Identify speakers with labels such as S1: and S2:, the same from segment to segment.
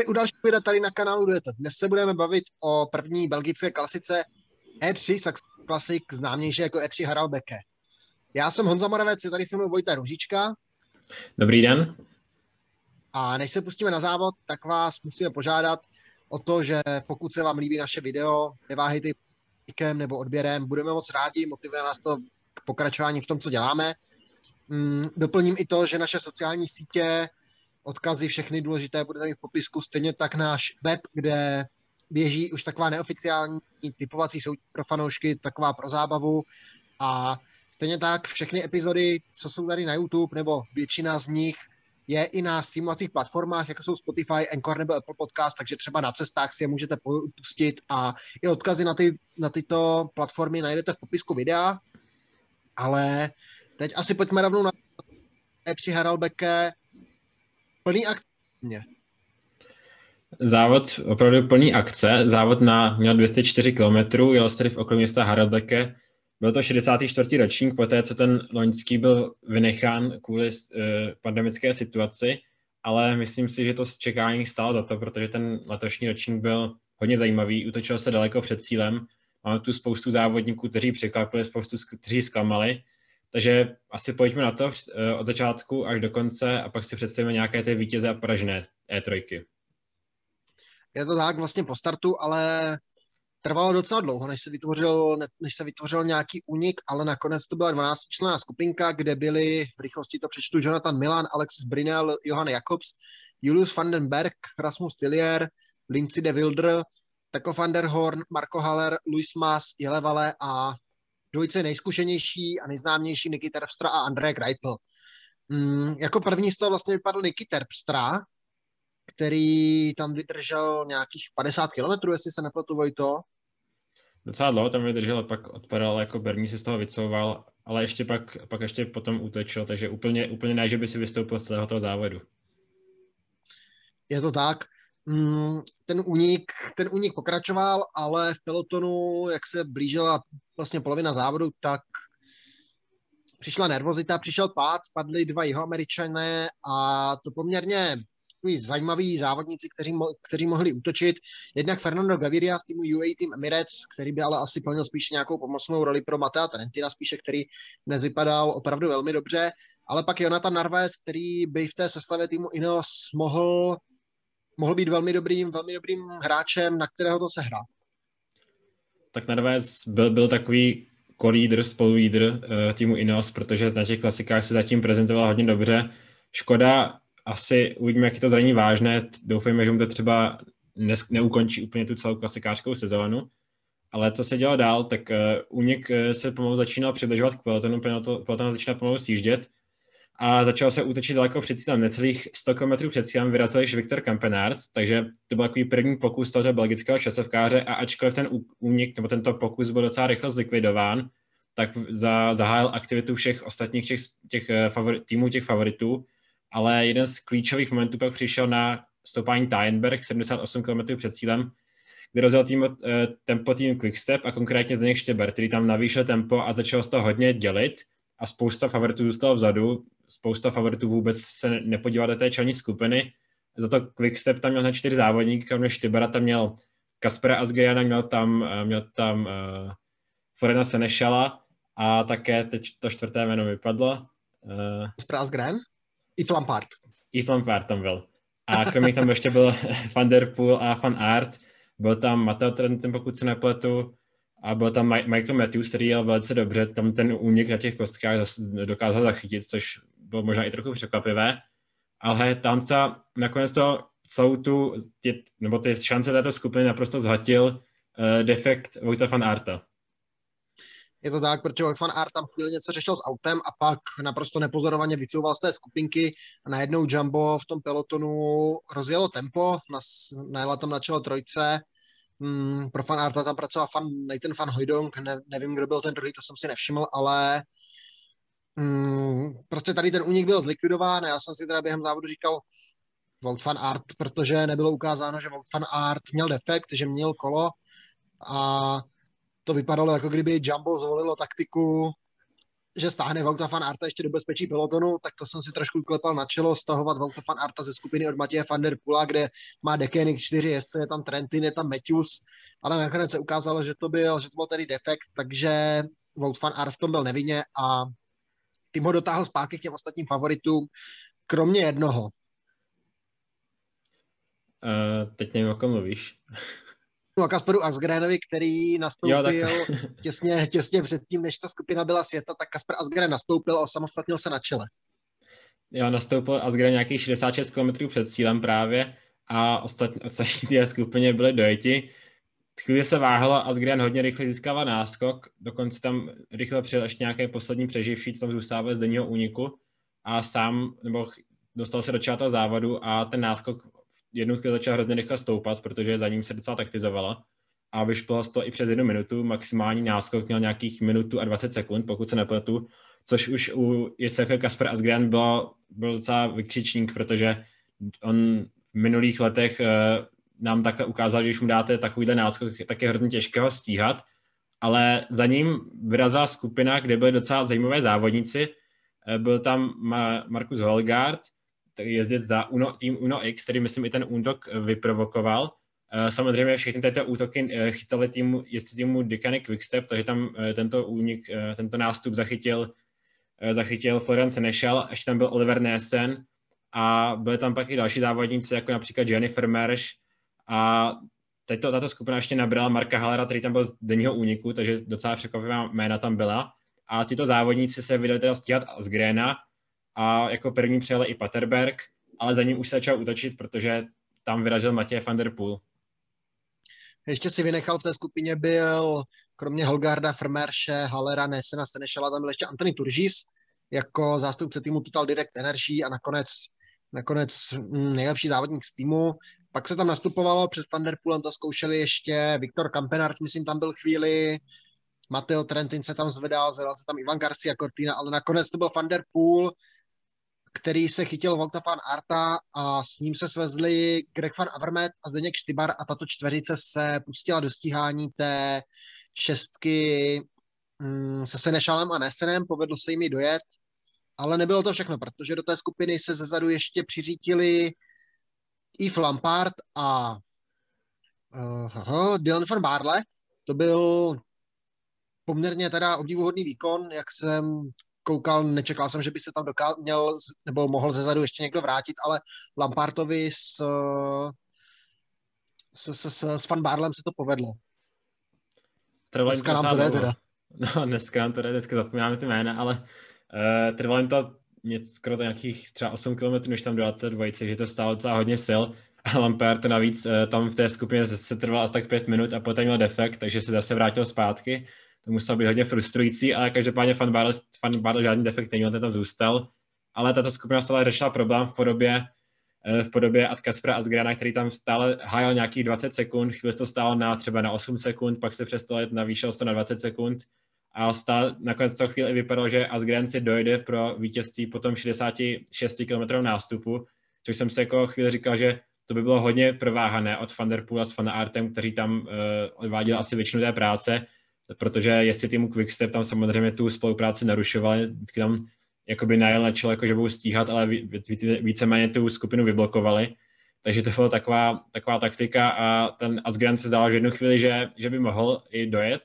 S1: Vítejte u dalšího videa tady na kanálu Dueto. Dnes se budeme bavit o první belgické klasice E3 Classic, známější jako E3 Haralbeke. Já jsem Honza Moravec, je tady se mnou Vojta Ružička.
S2: Dobrý den.
S1: A než se pustíme na závod, tak vás musíme požádat o to, že pokud se vám líbí naše video, neváhejte lajkem nebo odběrem, budeme moc rádi, motivuje nás to k pokračování v tom, co děláme. Mm, doplním i to, že naše sociální sítě odkazy všechny důležité budete mít v popisku, stejně tak náš web, kde běží už taková neoficiální typovací soutěž pro fanoušky, taková pro zábavu a stejně tak všechny epizody, co jsou tady na YouTube, nebo většina z nich je i na streamovacích platformách, jako jsou Spotify, Anchor nebo Apple Podcast, takže třeba na cestách si je můžete pustit a i odkazy na, ty, na tyto platformy najdete v popisku videa, ale teď asi pojďme rovnou na E3 Haralbeke, plný akce.
S2: Závod opravdu plný akce. Závod na, měl 204 km, jel se v okolí města Haraldeke. Byl to 64. ročník, poté co ten loňský byl vynechán kvůli uh, pandemické situaci, ale myslím si, že to čekání stálo za to, protože ten letošní ročník byl hodně zajímavý, utočil se daleko před cílem. Máme tu spoustu závodníků, kteří překvapili, spoustu, kteří zklamali takže asi pojďme na to eh, od začátku až do konce a pak si představíme nějaké ty vítěze a poražené E3.
S1: Je to tak vlastně po startu, ale trvalo docela dlouho, než se vytvořil, než se vytvořil nějaký únik, ale nakonec to byla 12 člená skupinka, kde byli, v rychlosti to přečtu, Jonathan Milan, Alexis Brinel, Johan Jakobs, Julius van den Berg, Rasmus Tillier, Lindsay de Wilder, Taco van der Horn, Marco Haller, Luis Mas, Jelevale a dvojice nejzkušenější a nejznámější Niky Terpstra a André Greipel. Mm, jako první z toho vlastně vypadl Niky Terpstra, který tam vydržel nějakých 50 kilometrů, jestli se nepletu Vojto.
S2: Docela dlouho tam vydržel, a pak odpadal, jako Berní se z toho vycouval, ale ještě pak, pak ještě potom útočil, takže úplně, úplně ne, že by si vystoupil z celého toho závodu.
S1: Je to tak. Mm, ten únik, ten únik pokračoval, ale v pelotonu, jak se blížila vlastně polovina závodu, tak přišla nervozita, přišel pád, spadli dva jeho američané a to poměrně takový zajímaví závodníci, kteří, mo- kteří mohli útočit. Jednak Fernando Gaviria z týmu UAE Team Emirates, který by ale asi plnil spíše nějakou pomocnou roli pro Matea Trentina, spíše který dnes opravdu velmi dobře. Ale pak Jonathan Narváez, který by v té sestavě týmu Ineos mohl mohl být velmi dobrým, velmi dobrým hráčem, na kterého to se hrá.
S2: Tak Narváez byl, byl takový co-lídr, spolulídr uh, týmu Ineos, protože na těch klasikách se zatím prezentoval hodně dobře. Škoda, asi uvidíme, jak je to zranění vážné. Doufejme, že mu to třeba ne, neukončí úplně tu celou klasikářskou sezónu. Ale co se dělo dál, tak uh, únik uh, se pomalu začínal přibližovat k pelotonu, peloton začínal pomalu sjíždět a začal se útočit daleko před cílem. Necelých 100 km před cílem vyrazil již Viktor Kampenard, takže to byl takový první pokus tohoto belgického časovkáře. A ačkoliv ten únik nebo tento pokus byl docela rychle zlikvidován, tak za, zahájil aktivitu všech ostatních těch, těch eh, favori, týmů těch favoritů, ale jeden z klíčových momentů pak přišel na stoupání Tyenberg 78 km před cílem, kde rozjel tým, eh, tempo tým Quickstep a konkrétně Zdeněk Štěber, který tam navýšil tempo a začal z toho hodně dělit. A spousta favoritů zůstalo vzadu, spousta favoritů vůbec se nepodívala do té čelní skupiny. Za to Quickstep tam měl na čtyři závodníky, kromě Štybera tam měl Kaspera Asgriana, měl tam, eh, měl tam uh, Forena Senešala a také teď to čtvrté jméno vypadlo.
S1: Uh, Kasper Asgren? I Lampard.
S2: I Lampard tam byl. A kromě tam ještě byl Van Der Poel a Van Aert. Byl tam Mateo Trentin, pokud se nepletu, a byl tam Michael Matthews, který jel velice dobře, tam ten únik na těch kostkách dokázal zachytit, což bylo možná i trochu překvapivé, ale se nakonec to celou tu, tě, nebo ty šance této skupiny naprosto zhatil uh, defekt Vojta van Arta.
S1: Je to tak, protože Van Art tam chvíli něco řešil s autem a pak naprosto nepozorovaně vycouval z té skupinky a najednou Jumbo v tom pelotonu rozjelo tempo, najela tam na čelo trojce, hmm, pro Van Arta tam pracoval fan, Nathan Van Hojdong, ne, nevím, kdo byl ten druhý, to jsem si nevšiml, ale Mm, prostě tady ten únik byl zlikvidován. Já jsem si teda během závodu říkal Vout van Art, protože nebylo ukázáno, že Vout van Art měl defekt, že měl kolo a to vypadalo, jako kdyby Jumbo zvolilo taktiku, že stáhne Vauta fan Arta ještě do bezpečí pelotonu, tak to jsem si trošku klepal na čelo, stahovat Vauta fan Arta ze skupiny od Matěje van der Pula, kde má Dekenik čtyři jezdce, je tam Trentin, je tam Matthews, ale nakonec se ukázalo, že to byl, že to byl tedy defekt, takže Vout fan Art v tom byl nevinně a tým ho dotáhl zpátky k těm ostatním favoritům, kromě jednoho.
S2: Uh, teď nevím, o kom mluvíš.
S1: o Kasperu Asgrenovi, který nastoupil jo, těsně, těsně předtím, než ta skupina byla světa, tak Kasper Asgren nastoupil a osamostatnil se na čele.
S2: Jo, nastoupil Asgren nějaký 66 km před cílem právě a ostatní, ostatní té skupině byly dojeti. Chvíli se váhalo, Asgren hodně rychle získával náskok, dokonce tam rychle přijel ještě nějaké poslední přeživší, co tam zůstával z denního úniku a sám, nebo dostal se do toho závodu a ten náskok jednu chvíli začal hrozně rychle stoupat, protože za ním se docela taktizovala a vyšlo to i přes jednu minutu, maximální náskok měl nějakých minutu a 20 sekund, pokud se nepletu, což už u Jisaka Kasper Asgren byl, byl docela vykřičník, protože on v minulých letech uh, nám takhle ukázal, že když mu dáte takovýhle náskok, tak je hrozně těžké ho stíhat, ale za ním vyrazila skupina, kde byly docela zajímavé závodníci. Eh, byl tam Markus Holgard, jezdit za Uno, tým Uno X, který myslím i ten útok eh, vyprovokoval. Eh, samozřejmě všechny tyto útoky chytali týmu, jestli týmu Dikany Quickstep, takže tam tento únik, tento nástup zachytil, zachytil Florian Senešel, ještě tam byl Oliver Nesen a byly tam pak i další závodníci, jako například Jennifer Mersch a tato, tato skupina ještě nabrala Marka Halera, který tam byl z denního úniku, takže docela překvapivá jména tam byla. A tyto závodníci se vydali teda stíhat z Gréna, a jako první přijel i Paterberg, ale za ním už se začal útočit, protože tam vyražil Matěj van der Poel.
S1: Ještě si vynechal v té skupině byl, kromě Holgarda, Frmerše, Halera, Nesena, Senešala, tam byl ještě Antony Turžis, jako zástupce týmu Total Direct Energy a nakonec, nakonec nejlepší závodník z týmu. Pak se tam nastupovalo, před Van der Poolem to zkoušeli ještě Viktor Kampenart, myslím, tam byl chvíli, Mateo Trentin se tam zvedal, zvedal se tam Ivan Garcia Cortina, ale nakonec to byl Van der Poel, který se chytil Vouta van Arta a s ním se svezli Greg van Avermet a Zdeněk Štybar a tato čtverice se pustila do stíhání té šestky mm, se Senešalem a Nesenem, povedlo se jim dojet, ale nebylo to všechno, protože do té skupiny se zezadu ještě přiřítili Yves Lampard a uh, Dylan van Barle. To byl poměrně teda obdivuhodný výkon, jak jsem koukal, nečekal jsem, že by se tam dokázal, měl, nebo mohl ze zadu ještě někdo vrátit, ale Lampartovi s, s, s, s, s Van Barlem se to povedlo.
S2: Trvalo dneska nám to jde teda. No, dneska nám to jde, dneska zapomínáme ty jména, ale uh, to něco, skoro to nějakých třeba 8 km, než tam dodáte dvojice, že to stálo docela hodně sil. A Lampard navíc uh, tam v té skupině se, trval asi tak pět minut a poté měl defekt, takže se zase vrátil zpátky. To muselo být hodně frustrující, ale každopádně Fan Barle, Fan Barle žádný defekt neměl, ten tam zůstal, ale tato skupina stále řešila problém v podobě eh, v podobě Kaspera Asgrana, který tam stále hájil nějakých 20 sekund, chvíli to stálo na třeba na 8 sekund, pak se přestalo jet, navýšil to na 20 sekund a stále, nakonec to chvíli vypadalo, že Asgren si dojde pro vítězství po tom 66 km nástupu, což jsem si jako chvíli říkal, že to by bylo hodně prováhané od Van Der Poel a s Van Artem, kteří tam uh, odváděli asi většinu té práce, protože jestli týmu Quickstep tam samozřejmě tu spolupráci narušovali, vždycky tam jakoby najel na čelo, jako že budou stíhat, ale víceméně tu skupinu vyblokovali. Takže to byla taková, taková taktika a ten Asgren se zdál v jednu chvíli, že, že by mohl i dojet,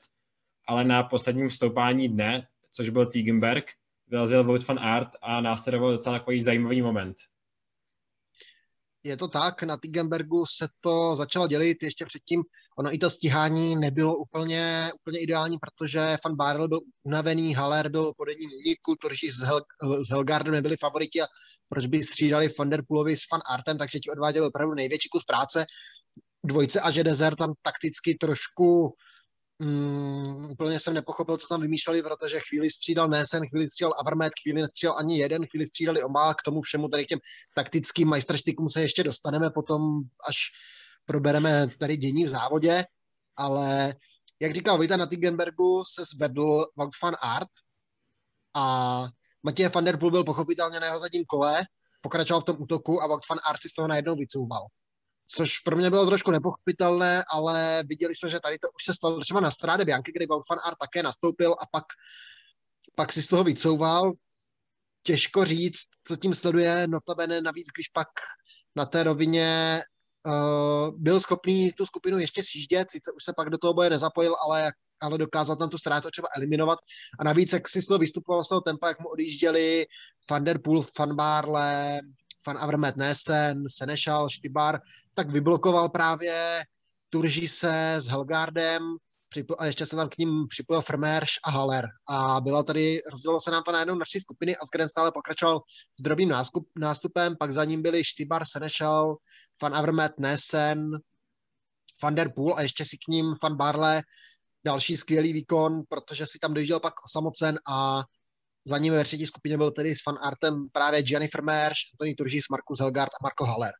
S2: ale na posledním stoupání dne, což byl Tiegenberg, vyrazil Wout van Art a následoval docela takový zajímavý moment
S1: je to tak, na Tigenbergu se to začalo dělit ještě předtím. Ono i to stíhání nebylo úplně, úplně ideální, protože Van Barel byl unavený, Haller byl po denním úniku, Torži s, Hel, s Helgardem nebyli favoriti a proč by střídali Van Der Poolovi s Van Artem, takže ti odváděli opravdu největší kus práce. Dvojce a Žedezer tam takticky trošku Mm, úplně jsem nepochopil, co tam vymýšleli, protože chvíli střídal Nesen, chvíli střídal Avermet, chvíli nestřídal ani jeden, chvíli střídali oba, k tomu všemu tady k těm taktickým majstrštikům se ještě dostaneme potom, až probereme tady dění v závodě, ale jak říkal Vojta na Tigenbergu, se zvedl Wout Art a Matěj van der Poel byl pochopitelně na jeho zadním kole, pokračoval v tom útoku a Wout Art si z toho najednou vycouval což pro mě bylo trošku nepochopitelné, ale viděli jsme, že tady to už se stalo třeba na Stráde Bianchi, kdy Wout van Aert také nastoupil a pak pak si z toho vycouval. Těžko říct, co tím sleduje, notabene navíc, když pak na té rovině uh, byl schopný tu skupinu ještě sjíždět, sice už se pak do toho boje nezapojil, ale, ale dokázal tam tu ztrátu třeba eliminovat. A navíc, jak si z toho vystupoval z toho tempa, jak mu odjížděli Van Der Poel, Van Barle, Van Avermaet Nesen, Senešal, Štibar, tak vyblokoval právě Turží se s Helgardem, a ještě se tam k ním připojil Frmerš a Haller. A byla tady, rozdělilo se nám to najednou na tři skupiny a Asgren stále pokračoval s drobným nástup, nástupem, pak za ním byli Štibar, Senešal, Van Avermaet, Nesen, Van Der Poel a ještě si k ním Van Barle další skvělý výkon, protože si tam dojížděl pak osamocen a za ním ve třetí skupině byl tedy s Van Artem právě Gianni Vermeersch, Anthony Turžis, Markus Helgard a Marko Haller.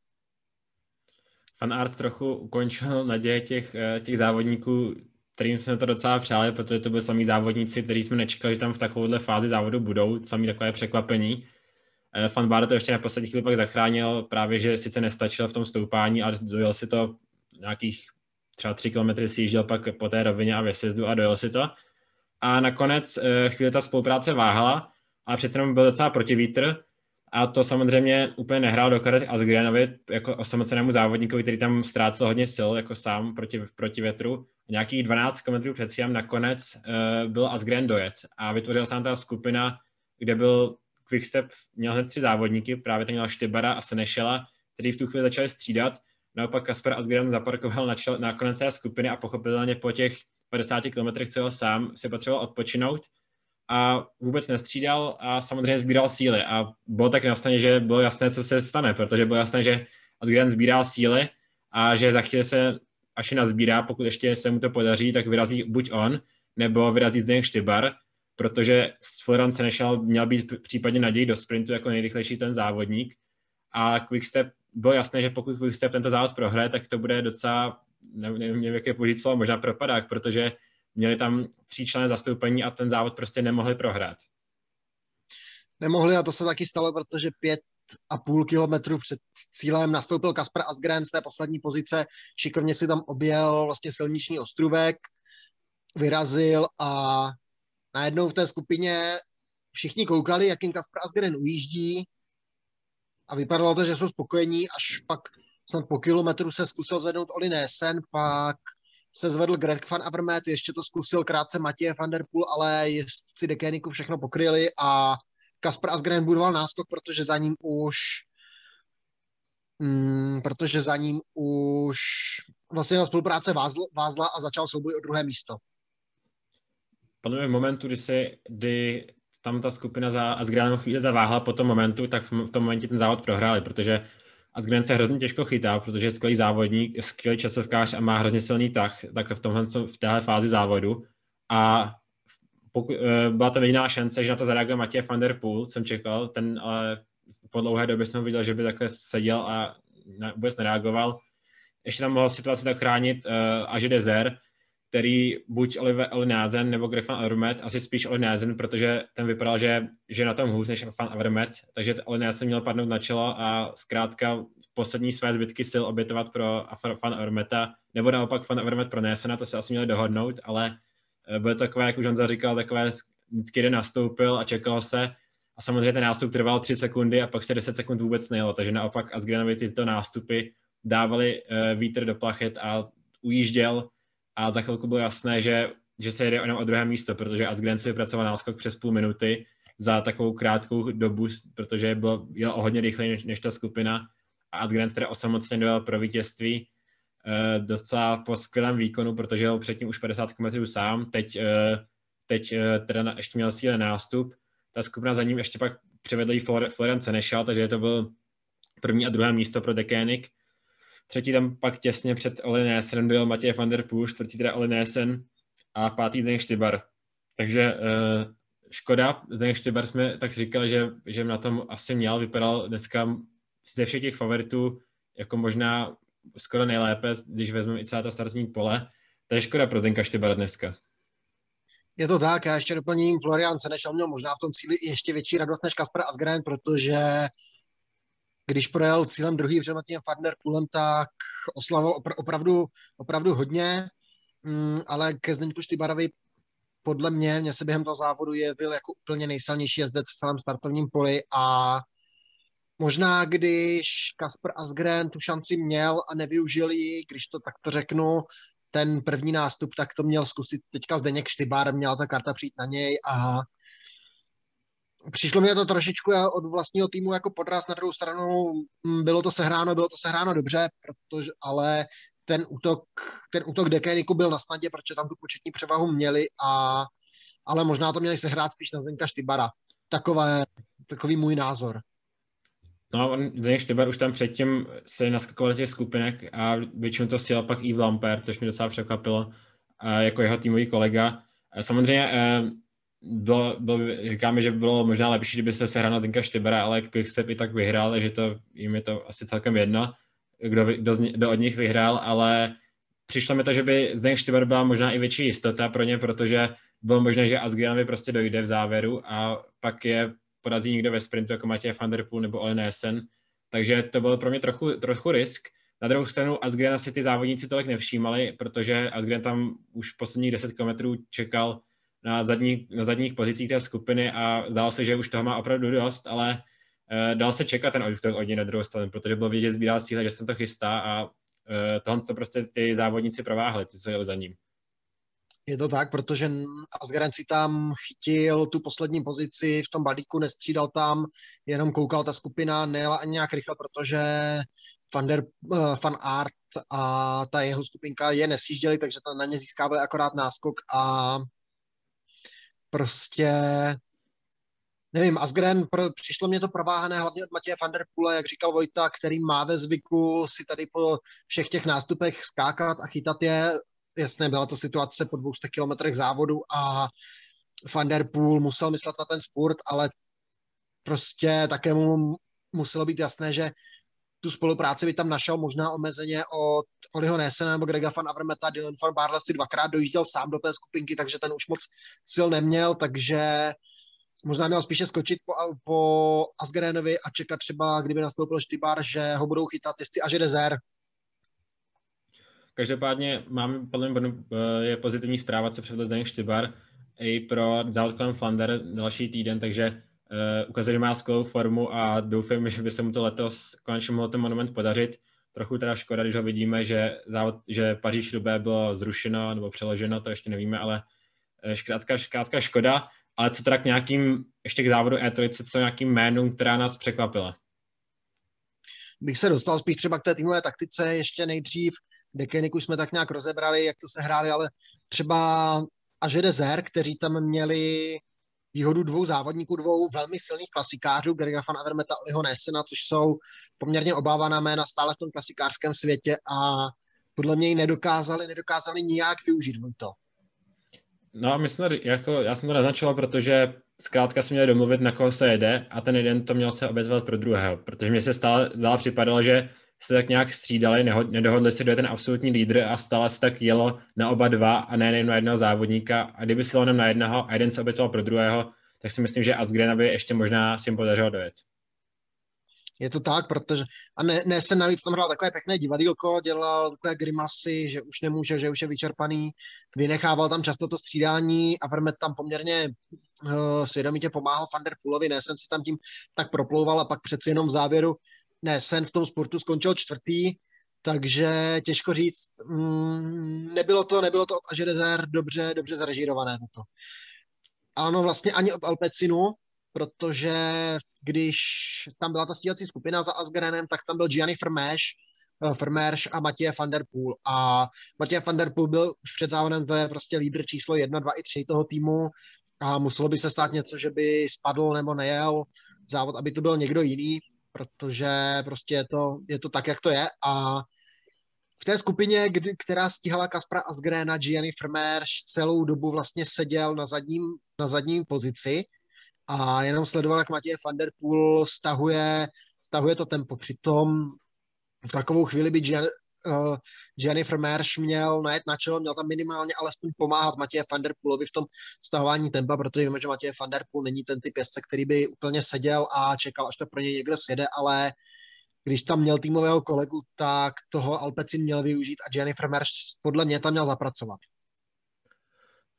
S2: Van Art trochu ukončil naděje těch, eh, těch závodníků kterým jsme to docela přáli, protože to byli samý závodníci, který jsme nečekali, že tam v takovéhle fázi závodu budou, samý takové překvapení. Fan eh, Bar to ještě na poslední chvíli pak zachránil, právě že sice nestačil v tom stoupání, ale dojel si to nějakých třeba tři kilometry si jížděl pak po té rovině a ve sjezdu a dojel si to. A nakonec eh, chvíli ta spolupráce váhala, ale přece jenom byl docela protivítr, a to samozřejmě úplně nehrál do karet Asgrenovi jako osamocenému závodníkovi, který tam ztrácel hodně sil jako sám proti, proti větru. Nějakých 12 km před cílem nakonec uh, byl Asgren dojet a vytvořila se tam ta skupina, kde byl Quickstep, měl hned tři závodníky, právě ten měl Štybara a Senešela, který v tu chvíli začali střídat. Naopak Kasper Asgren zaparkoval na, čel, na konec té skupiny a pochopitelně po těch 50 km, co sám, si potřeboval odpočinout a vůbec nestřídal a samozřejmě sbíral síly. A bylo tak jasné, že bylo jasné, co se stane, protože bylo jasné, že Asgren sbírá síly a že za chvíli se, až nazbírá, pokud ještě se mu to podaří, tak vyrazí buď on, nebo vyrazí Zdeněk Štybar, protože Florian Senešal měl být případně naději do sprintu jako nejrychlejší ten závodník. A Quickstep, bylo jasné, že pokud Quickstep tento závod prohraje, tak to bude docela, nevím, nevím jaké použít slovo, možná propadák, protože měli tam tříčlené zastoupení a ten závod prostě nemohli prohrát.
S1: Nemohli a to se taky stalo, protože pět a půl kilometru před cílem nastoupil Kasper Asgren z té poslední pozice, šikovně si tam objel vlastně silniční ostrůvek, vyrazil a najednou v té skupině všichni koukali, jakým Kasper Asgren ujíždí a vypadalo to, že jsou spokojení, až pak snad po kilometru se zkusil zvednout Oli Nesen, pak se zvedl Greg van Avermaet, ještě to zkusil krátce Matěje van der Poel, ale jezdci Dekéniku všechno pokryli a Kasper Asgren budoval náskok, protože za ním už mm, protože za ním už vlastně na spolupráce vázl, vázla a začal souboj o druhé místo.
S2: V momentu, kdy, se, kdy tam ta skupina za Asgrenem chvíli zaváhla po tom momentu, tak v tom momentě ten závod prohráli, protože Asgren se hrozně těžko chytá, protože je skvělý závodník, skvělý časovkář a má hrozně silný tah, tak v tomhle v téhle fázi závodu. A pokud, uh, byla to jediná šance, že na to zareaguje Matěj van der Poel, jsem čekal, ten ale po dlouhé době jsem viděl, že by takhle seděl a vůbec nereagoval. Ještě tam mohl situaci tak chránit uh, Aži Dezer, který buď Oliver Olinázen nebo Griffin Avermet, asi spíš Olinázen, protože ten vypadal, že, že na tom hůř než Fan Avermet, takže Olinázen měl padnout na čelo a zkrátka poslední své zbytky sil obětovat pro Fan Avermeta, nebo naopak Fan Avermet pro Nésena, to se asi měli dohodnout, ale eh, bylo takové, jak už Honza říkal, takové vždycky jeden nastoupil a čekalo se, a samozřejmě ten nástup trval 3 sekundy a pak se 10 sekund vůbec nejelo, takže naopak Asgrenovi tyto nástupy dávali uh, vítr do plachet a ujížděl a za chvilku bylo jasné, že, že se jede jenom o druhé místo, protože Asgren si vypracoval náskok přes půl minuty za takovou krátkou dobu, protože byl, jel o hodně rychleji než, než ta skupina. A Asgren tedy osamocně dojel pro vítězství e, docela po skvělém výkonu, protože jel předtím už 50 km sám, teď, e, teď e, teda na, ještě měl síle nástup, ta skupina za ním ještě pak převedl i Florian Senešal, takže to byl první a druhé místo pro Decanic Třetí tam pak těsně před Oli Nesen byl Matěj van der Poel, čtvrtý teda Oli a pátý Zdeněk Štybar. Takže uh, škoda, Zdeněk Štybar jsme tak říkali, že, že na tom asi měl, vypadal dneska ze všech těch favoritů jako možná skoro nejlépe, když vezmeme i celá ta startní pole. To je škoda pro Zdenka Štybara dneska.
S1: Je to tak, já ještě doplním, Florian Senešel měl možná v tom cíli ještě větší radost než Kasper Asgren, protože když projel cílem druhý před Matějem Farner-Pulem, tak oslavil opr- opravdu, opravdu hodně, mm, ale ke Zdeňku Štybarovi podle mě, mě se během toho závodu je, byl jako úplně nejsilnější jezdec v celém startovním poli a možná když Kasper Asgren tu šanci měl a nevyužil ji, když to takto řeknu, ten první nástup, tak to měl zkusit teďka Zdeněk Štybar, měla ta karta přijít na něj a přišlo mi to trošičku od vlastního týmu jako podraz, na druhou stranu mm, bylo to sehráno, bylo to sehráno dobře, protože, ale ten útok, ten útok Dekéniku byl na snadě, protože tam tu početní převahu měli, a, ale možná to měli sehrát spíš na Zdenka Štybara. Takové, takový můj názor.
S2: No, on, Zdeněk Štybar už tam předtím se naskakoval těch skupinek a většinou to sjel pak Yves Lampert, což mě docela překvapilo, jako jeho týmový kolega. Samozřejmě eh, bylo, bylo, říkáme, že bylo možná lepší, kdyby se sehrál na Zdenka Štybara, ale Quickstep i tak vyhrál, takže to, jim je to asi celkem jedno kdo, kdo, z, kdo od nich vyhrál, ale přišlo mi to, že by Zdeněk Štybar byla možná i větší jistota pro ně, protože bylo možné, že Asgrenovi prostě dojde v závěru a pak je porazí někdo ve sprintu, jako Matěj van der Poel nebo Olin Essen. Takže to byl pro mě trochu, trochu risk. Na druhou stranu Asgrena si ty závodníci tolik nevšímali, protože Asgren tam už posledních 10 km čekal na, zadní, na zadních pozicích té skupiny a zdálo se, že už toho má opravdu dost, ale uh, dal se čekat ten útok od něj na druhou stranu, protože bylo vidět z síle, že se to chystá a uh, tohle to prostě ty závodníci prováhli, ty, co jeli za ním.
S1: Je to tak, protože Asgaren si tam chytil tu poslední pozici v tom balíku, nestřídal tam, jenom koukal ta skupina, nejela ani nějak rychle, protože Van, der, uh, Van Art a ta jeho skupinka je nesjížděli, takže tam na ně získávali akorát náskok a prostě nevím, Asgren, pro, přišlo mě to prováhané hlavně od Matěje van der Pula, jak říkal Vojta, který má ve zvyku si tady po všech těch nástupech skákat a chytat je. Jasně, byla to situace po 200 kilometrech závodu a van der Poel musel myslet na ten sport, ale prostě také mu muselo být jasné, že tu spolupráci by tam našel možná omezeně od Oliho Nesena nebo Grega van Avermeta. Dylan van Barle si dvakrát dojížděl sám do té skupinky, takže ten už moc sil neměl, takže možná měl spíše skočit po, po Asgerenovi a čekat třeba, kdyby nastoupil Štybar, že ho budou chytat jestli až Dezer.
S2: Každopádně máme podle mě je pozitivní zpráva, co předvedl Zdeněk Štybar i pro závod kolem Flander další týden, takže ukazuje, že má skvělou formu a doufám, že by se mu to letos konečně mohlo ten monument podařit. Trochu teda škoda, když ho vidíme, že, závod, že Paříž Rubé bylo zrušeno nebo přeloženo, to ještě nevíme, ale eh, zkrátka, zkrátka škoda. Ale co teda k nějakým, ještě k závodu E3, co nějakým jménům, která nás překvapila?
S1: Bych se dostal spíš třeba k té týmové taktice ještě nejdřív. Dekeniku jsme tak nějak rozebrali, jak to se hráli, ale třeba až Dezer, kteří tam měli výhodu dvou závodníků, dvou velmi silných klasikářů, Grega van Avermeta a Oliho Nessena, což jsou poměrně obávaná jména stále v tom klasikářském světě a podle mě ji nedokázali, nedokázali nijak využít to.
S2: No, my jsme, jako, já jsem to naznačoval, protože zkrátka jsme měli domluvit, na koho se jede a ten jeden to měl se obětovat pro druhého, protože mě se stále, stále připadalo, že se tak nějak střídali, nedohodli se, kdo je ten absolutní lídr a stále se tak jelo na oba dva a ne na jednoho závodníka a kdyby se jenom na jednoho a jeden se obětoval pro druhého, tak si myslím, že Asgren by ještě možná si jim podařilo dojet.
S1: Je to tak, protože a ne, ne se navíc tam hrál takové pěkné divadílko, dělal takové grimasy, že už nemůže, že už je vyčerpaný, vynechával tam často to střídání a Vermet tam poměrně uh, svědomitě pomáhal Van der Poolovi, ne jsem si tam tím tak proplouval a pak přeci jenom v závěru, ne, sen v tom sportu skončil čtvrtý, takže těžko říct, mm, nebylo to, nebylo to od Ažerezer dobře, dobře zarežírované toto. Ano, vlastně ani od Alpecinu, protože když tam byla ta stíhací skupina za Asgerenem, tak tam byl Gianni Frmeš, eh, Frmerš a Matěj van der Poel. A Matěj van der Poel byl už před závodem, to je prostě lídr číslo 1, 2 i 3 toho týmu a muselo by se stát něco, že by spadl nebo nejel závod, aby to byl někdo jiný, protože prostě je to, je to tak, jak to je a v té skupině, kdy, která stihala Kaspra Asgrena, Gianni Frmerš celou dobu vlastně seděl na zadním, na zadním pozici a jenom sledoval, jak Matěj van der Poel stahuje, stahuje to tempo. Přitom v takovou chvíli by uh, Jennifer Mersch měl najet na čelo, měl tam minimálně alespoň pomáhat Matěje van der Poolovi v tom stahování tempa, protože víme, že Matěj van der není ten typ jezdce, který by úplně seděl a čekal, až to pro něj někdo sjede, ale když tam měl týmového kolegu, tak toho Alpecin měl využít a Jennifer Mersch podle mě tam měl zapracovat.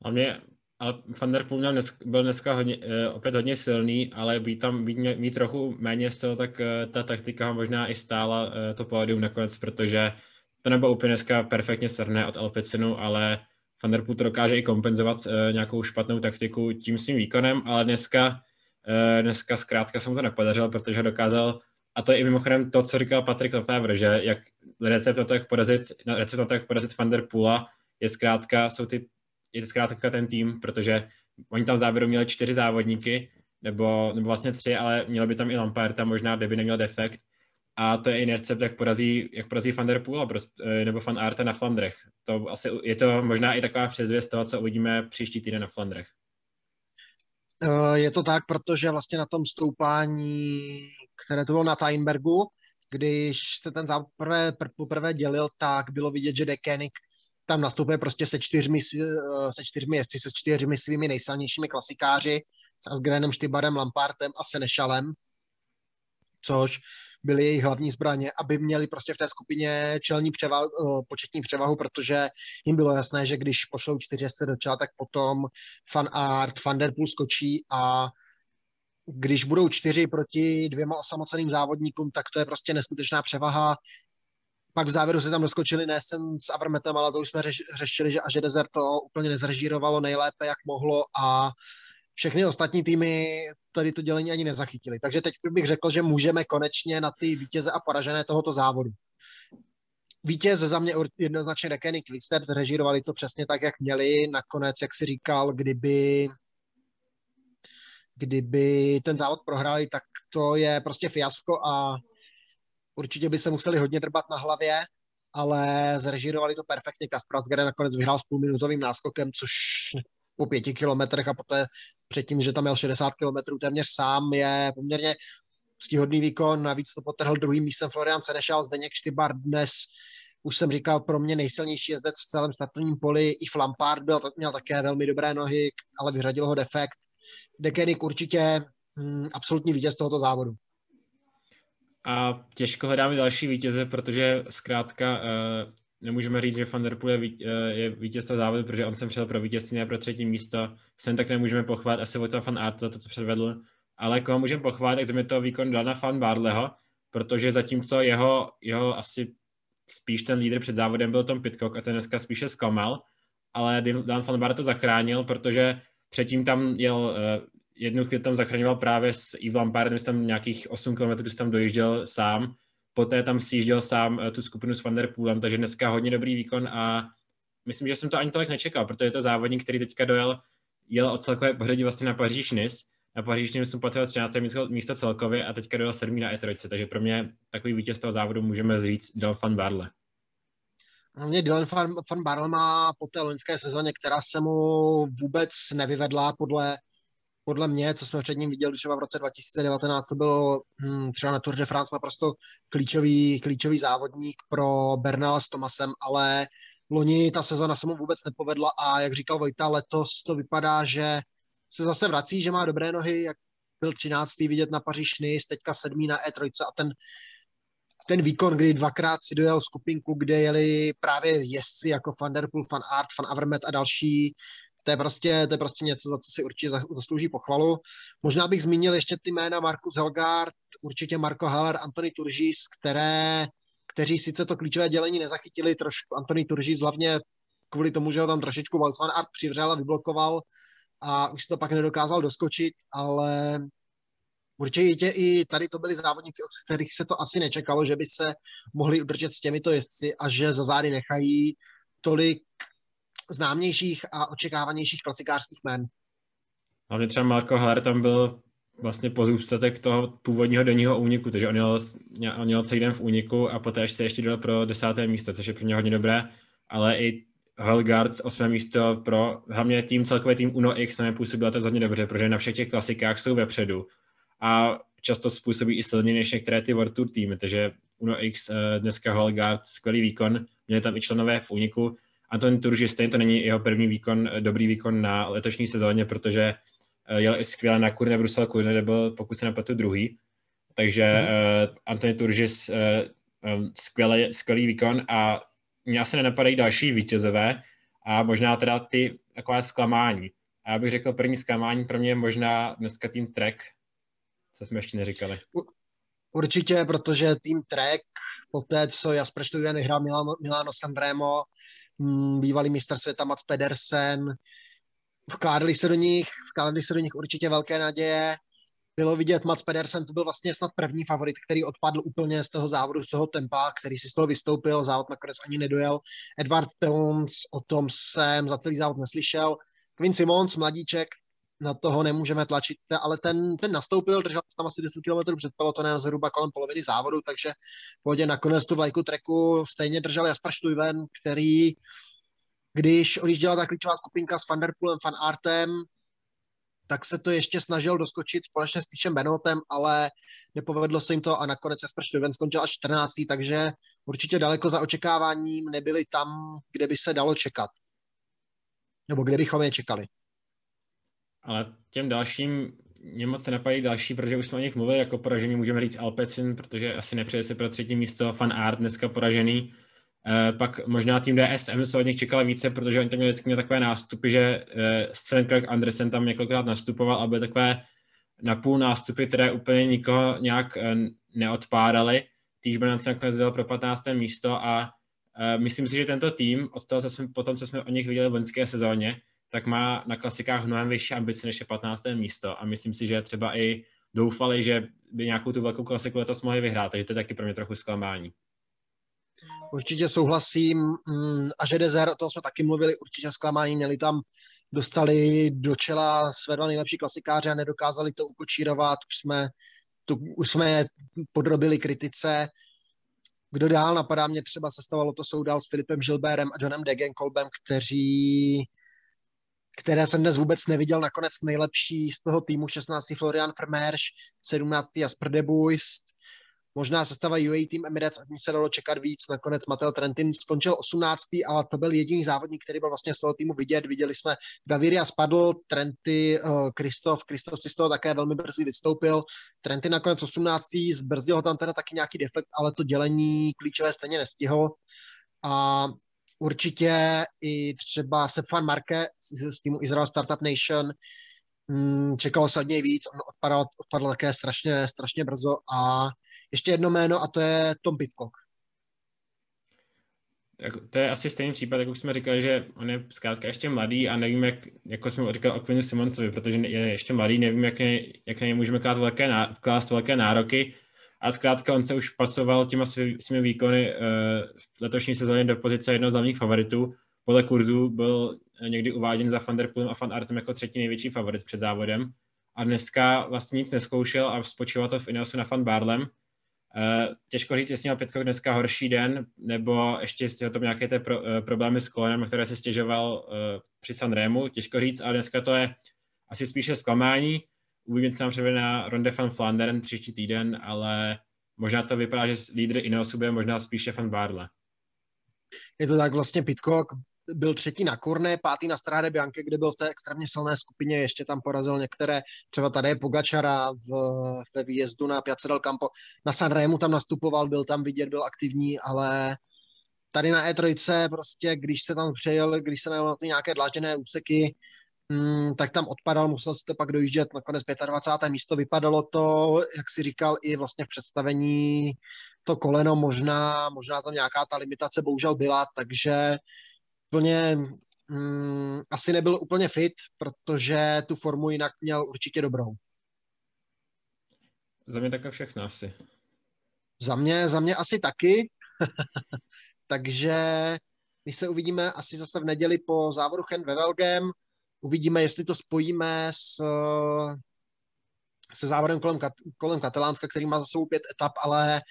S2: A mě ale Van Der Poel měl dnes, byl dneska hodně, uh, opět hodně silný, ale být tam být, mít trochu méně sil, tak uh, ta taktika možná i stála to pódium nakonec, protože to nebylo úplně dneska perfektně srné od Alpecinu, ale Van Der Poel to dokáže i kompenzovat uh, nějakou špatnou taktiku tím svým výkonem, ale dneska, uh, dneska zkrátka se mu to nepodařilo, protože dokázal a to je i mimochodem to, co říkal Patrik Lefebvre, že jak recept na to, jak porazit, recept na to, jak porazit Van der Poola, je zkrátka, jsou ty, je zkrátka ten tým, protože oni tam v závěru měli čtyři závodníky, nebo, nebo vlastně tři, ale měl by tam i Lamparta, možná, kdyby neměl defekt. A to je i recept, jak porazí, jak porazí Van der Poola eh, nebo Van Arta na Flandrech. To asi, je to možná i taková předzvěst toho, co uvidíme příští týden na Flandrech.
S1: Eh, je to tak, protože vlastně na tom stoupání, které to bylo na Teinbergu, když se ten závod poprvé, poprvé dělil, tak bylo vidět, že Dekenik tam nastupuje prostě se čtyřmi, eh, se čtyřmi jezdci, se čtyřmi svými nejsilnějšími klasikáři, s Asgrenem, Štybarem, Lampartem a Senešalem, což byly jejich hlavní zbraně, aby měli prostě v té skupině čelní převahu, eh, početní převahu, protože jim bylo jasné, že když pošlou čtyři jezdce do čela, tak potom Fan Art, Van Der Poel skočí a když budou čtyři proti dvěma osamoceným závodníkům, tak to je prostě neskutečná převaha. Pak v závěru se tam doskočili Nesen s Avermetem, ale to už jsme řeš, řešili, že Aže Desert to úplně nezrežírovalo nejlépe, jak mohlo a všechny ostatní týmy tady to dělení ani nezachytili. Takže teď bych řekl, že můžeme konečně na ty vítěze a poražené tohoto závodu. Vítěz za mě jednoznačně Dekeny Quickstep, režírovali to přesně tak, jak měli. Nakonec, jak si říkal, kdyby kdyby ten závod prohráli, tak to je prostě fiasko a určitě by se museli hodně drbat na hlavě, ale zrežírovali to perfektně. Kaspar nakonec vyhrál s půlminutovým náskokem, což po pěti kilometrech a poté předtím, že tam měl 60 kilometrů téměř sám, je poměrně stíhodný výkon. Navíc to potrhl druhým místem Florian Senešal, Zdeněk Štybar dnes už jsem říkal, pro mě nejsilnější jezdec v celém startovním poli. I Flampard byl, měl také velmi dobré nohy, ale vyřadil ho defekt. Dekenik určitě hm, absolutní vítěz tohoto závodu.
S2: A těžko hledáme další vítěze, protože zkrátka uh, nemůžeme říct, že Van der Poel je, ví, uh, je vítěz toho závodu, protože on sem přijel pro vítězství, ne pro třetí místo. Sem tak nemůžeme pochválit asi Vojta Van Art za to, co předvedl, ale koho můžeme pochválit, tak je to výkon Dana Van Barleho, protože zatímco jeho, jeho asi spíš ten lídr před závodem byl Tom Pitcock a ten dneska spíše zklamal, ale Dan Van Bar to zachránil, protože Předtím tam jel, uh, jednu chvíli tam zachraňoval právě s Yves Lampardem, tam nějakých 8 km tam dojížděl sám, poté tam sjížděl sám uh, tu skupinu s Van der Poolem, takže dneska hodně dobrý výkon a myslím, že jsem to ani tolik nečekal, protože je to závodník, který teďka dojel, jel od celkové pořadí vlastně na Paříž Nice, na Paříž Nice jsem patril 13. místo, celkově a teďka dojel 7. na E3, takže pro mě takový vítěz toho závodu můžeme říct Del Van Barle.
S1: Hlavně Dylan Van, Van Barle má po té loňské sezóně, která se mu vůbec nevyvedla podle, podle mě, co jsme před ním viděli třeba v roce 2019, to byl hm, třeba na Tour de France naprosto klíčový, klíčový závodník pro Bernala s Tomasem, ale loni ta sezóna se mu vůbec nepovedla a jak říkal Vojta, letos to vypadá, že se zase vrací, že má dobré nohy, jak byl 13. vidět na Paříž Nice, teďka sedmý na E3 a ten ten výkon, kdy dvakrát si dojel skupinku, kde jeli právě jezdci jako Van Der Poel, Van Art, Van Avermet a další, to je prostě, to je prostě něco, za co si určitě zaslouží pochvalu. Možná bych zmínil ještě ty jména Markus Helgard, určitě Marko Haller, Antony Turžis, které, kteří sice to klíčové dělení nezachytili trošku. Antony Turžis hlavně kvůli tomu, že ho tam trošičku Van Art přivřel a vyblokoval a už to pak nedokázal doskočit, ale Určitě i tady to byli závodníci, od kterých se to asi nečekalo, že by se mohli udržet s těmito jezdci a že za zády nechají tolik známějších a očekávanějších klasikářských men.
S2: Hlavně třeba Marko Haller tam byl vlastně pozůstatek toho původního denního úniku, takže on měl, on měl celý den v úniku a poté se ještě dal pro desáté místo, což je pro ně hodně dobré, ale i Helgard osmé místo pro hlavně tým, celkový tým Uno X na působilo to hodně dobře, protože na všech těch klasikách jsou vepředu a často způsobí i silněji než některé ty World Tour týmy, takže Uno X, eh, dneska Holgard, skvělý výkon, měli tam i členové v úniku. Anton Turži, stejně to není jeho první výkon, eh, dobrý výkon na letošní sezóně, protože eh, jel i skvěle na Kurne Brusel Kurne, kde byl, pokud se nepletu, druhý. Takže mm. uh, Antony Turžis, uh, um, skvělý, skvělý výkon a mě asi nenapadají další vítězové a možná teda ty takové zklamání. A já bych řekl, první zklamání pro mě je možná dneska tým Trek, co jsme ještě neříkali.
S1: Určitě, protože tým Trek, po té, co Jasper Stuyven vyhrál Milano, Milano Sanremo, bývalý mistr světa Mats Pedersen, vkládali se do nich, vkládali se do nich určitě velké naděje. Bylo vidět, Mats Pedersen to byl vlastně snad první favorit, který odpadl úplně z toho závodu, z toho tempa, který si z toho vystoupil, závod nakonec ani nedojel. Edward Towns, o tom jsem za celý závod neslyšel. Quinn Simons, mladíček, na toho nemůžeme tlačit, ale ten, ten nastoupil, držel tam asi 10 km před pelotonem zhruba kolem poloviny závodu, takže pohodě nakonec tu vlajku treku stejně držel Jasper Stuyven, který když odjížděla ta klíčová skupinka s Vanderpoolem, Van Artem, tak se to ještě snažil doskočit společně s Týšem Benotem, ale nepovedlo se jim to a nakonec Jasper Stuyven skončil až 14. takže určitě daleko za očekáváním nebyli tam, kde by se dalo čekat. Nebo kde bychom je čekali.
S2: Ale těm dalším mě moc nepadají další, protože už jsme o nich mluvili, jako poražený můžeme říct Alpecin, protože asi nepřeje se pro třetí místo, Fan Art dneska poražený. E, pak možná tým DSM se od nich čekala více, protože oni tam měli vždycky takové nástupy, že e, Sven Andersen tam několikrát nastupoval a byly takové napůl nástupy, které úplně nikoho nějak e, neodpádaly. Týž Bernard se nakonec dal pro 15. místo a e, myslím si, že tento tým, od toho, co jsme, potom, co jsme o nich viděli v loňské sezóně, tak má na klasikách mnohem vyšší ambice než je 15. místo a myslím si, že třeba i doufali, že by nějakou tu velkou klasiku letos mohli vyhrát, takže to je taky pro mě trochu zklamání.
S1: Určitě souhlasím mm, a že Dezer, o tom jsme taky mluvili, určitě zklamání, měli tam, dostali do čela své dva nejlepší klasikáře a nedokázali to ukočírovat, už jsme, to, už jsme podrobili kritice. Kdo dál napadá mě třeba sestavalo to soudal s Filipem Žilbérem a Johnem Degenkolbem, kteří které jsem dnes vůbec neviděl. Nakonec nejlepší z toho týmu 16. Florian Vermeersch, 17. Jasper de Buist, možná sestava UAE Team Emirates, od ní se dalo čekat víc. Nakonec Mateo Trentin skončil 18. ale to byl jediný závodník, který byl vlastně z toho týmu vidět. Viděli jsme, Gaviria spadl, Trenty, Kristof, uh, Kristof si z toho také velmi brzy vystoupil. Trenty nakonec 18. zbrzdil ho tam teda taky nějaký defekt, ale to dělení klíčové stejně nestihl. A určitě i třeba Sefan Marke z, z týmu Israel Startup Nation hmm, čekalo se od něj víc, on odpadal, odpadl také strašně, strašně brzo a ještě jedno jméno a to je Tom Pitcock.
S2: Tak to je asi stejný případ, jak už jsme říkali, že on je zkrátka ještě mladý a nevím, jak, jako jsme říkali o Quinu Simoncovi, protože je ještě mladý, nevím, jak, ne, jak na můžeme klást velké, klást velké nároky a zkrátka on se už pasoval těma svými výkony uh, v letošní sezóně do pozice jednoho z hlavních favoritů. Podle kurzu byl někdy uváděn za Van der Poolem a Van Artem jako třetí největší favorit před závodem. A dneska vlastně nic neskoušel a spočívalo to v Ineosu na Van Barlem. Uh, těžko říct, jestli měl Pětkov dneska horší den, nebo ještě jestli to nějaké ty pro, uh, problémy s kolenem, které se stěžoval při Sanremu. Těžko říct, ale dneska to je asi spíše zklamání. Uvidíme, co nám převede na Ronde van Flandern příští týden, ale možná to vypadá, že lídr Ineosu bude možná spíše van Barle.
S1: Je to tak, vlastně Pitcock byl třetí na Korne, pátý na Strade Bianche, kde byl v té extrémně silné skupině, ještě tam porazil některé, třeba tady Pogačara v, ve výjezdu na Piazza del Campo. Na Sanremu tam nastupoval, byl tam vidět, byl aktivní, ale tady na E3 prostě, když se tam přejel, když se najel na ty nějaké dlážděné úseky, mm, tak tam odpadal, musel si to pak dojíždět nakonec 25. místo. Vypadalo to, jak si říkal, i vlastně v představení to koleno, možná, možná tam nějaká ta limitace bohužel byla, takže úplně mm, asi nebyl úplně fit, protože tu formu jinak měl určitě dobrou.
S2: Za mě také všechno asi.
S1: Za mě, za mě asi taky. takže my se uvidíme asi zase v neděli po závodu Chen ve Velgem. Uvidíme, jestli to spojíme s, se závodem kolem, kolem Katalánska, který má za sebou pět etap, ale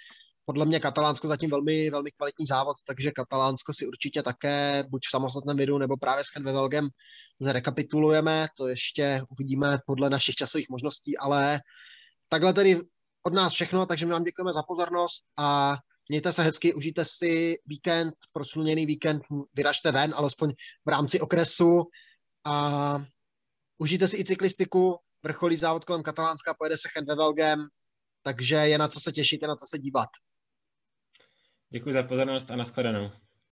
S1: podle mě Katalánsko zatím velmi, velmi kvalitní závod, takže Katalánsko si určitě také buď v samostatném videu nebo právě s Ken Velgem zrekapitulujeme, to ještě uvidíme podle našich časových možností, ale takhle tedy od nás všechno, takže my vám děkujeme za pozornost a mějte se hezky, užijte si víkend, prosluněný víkend, vyražte ven, alespoň v rámci okresu a užijte si i cyklistiku, vrcholí závod kolem Katalánska, pojede se Chenvevelgem, takže je na co se těšit, je na co se dívat.
S2: Děkuji za pozornost a nashledanou.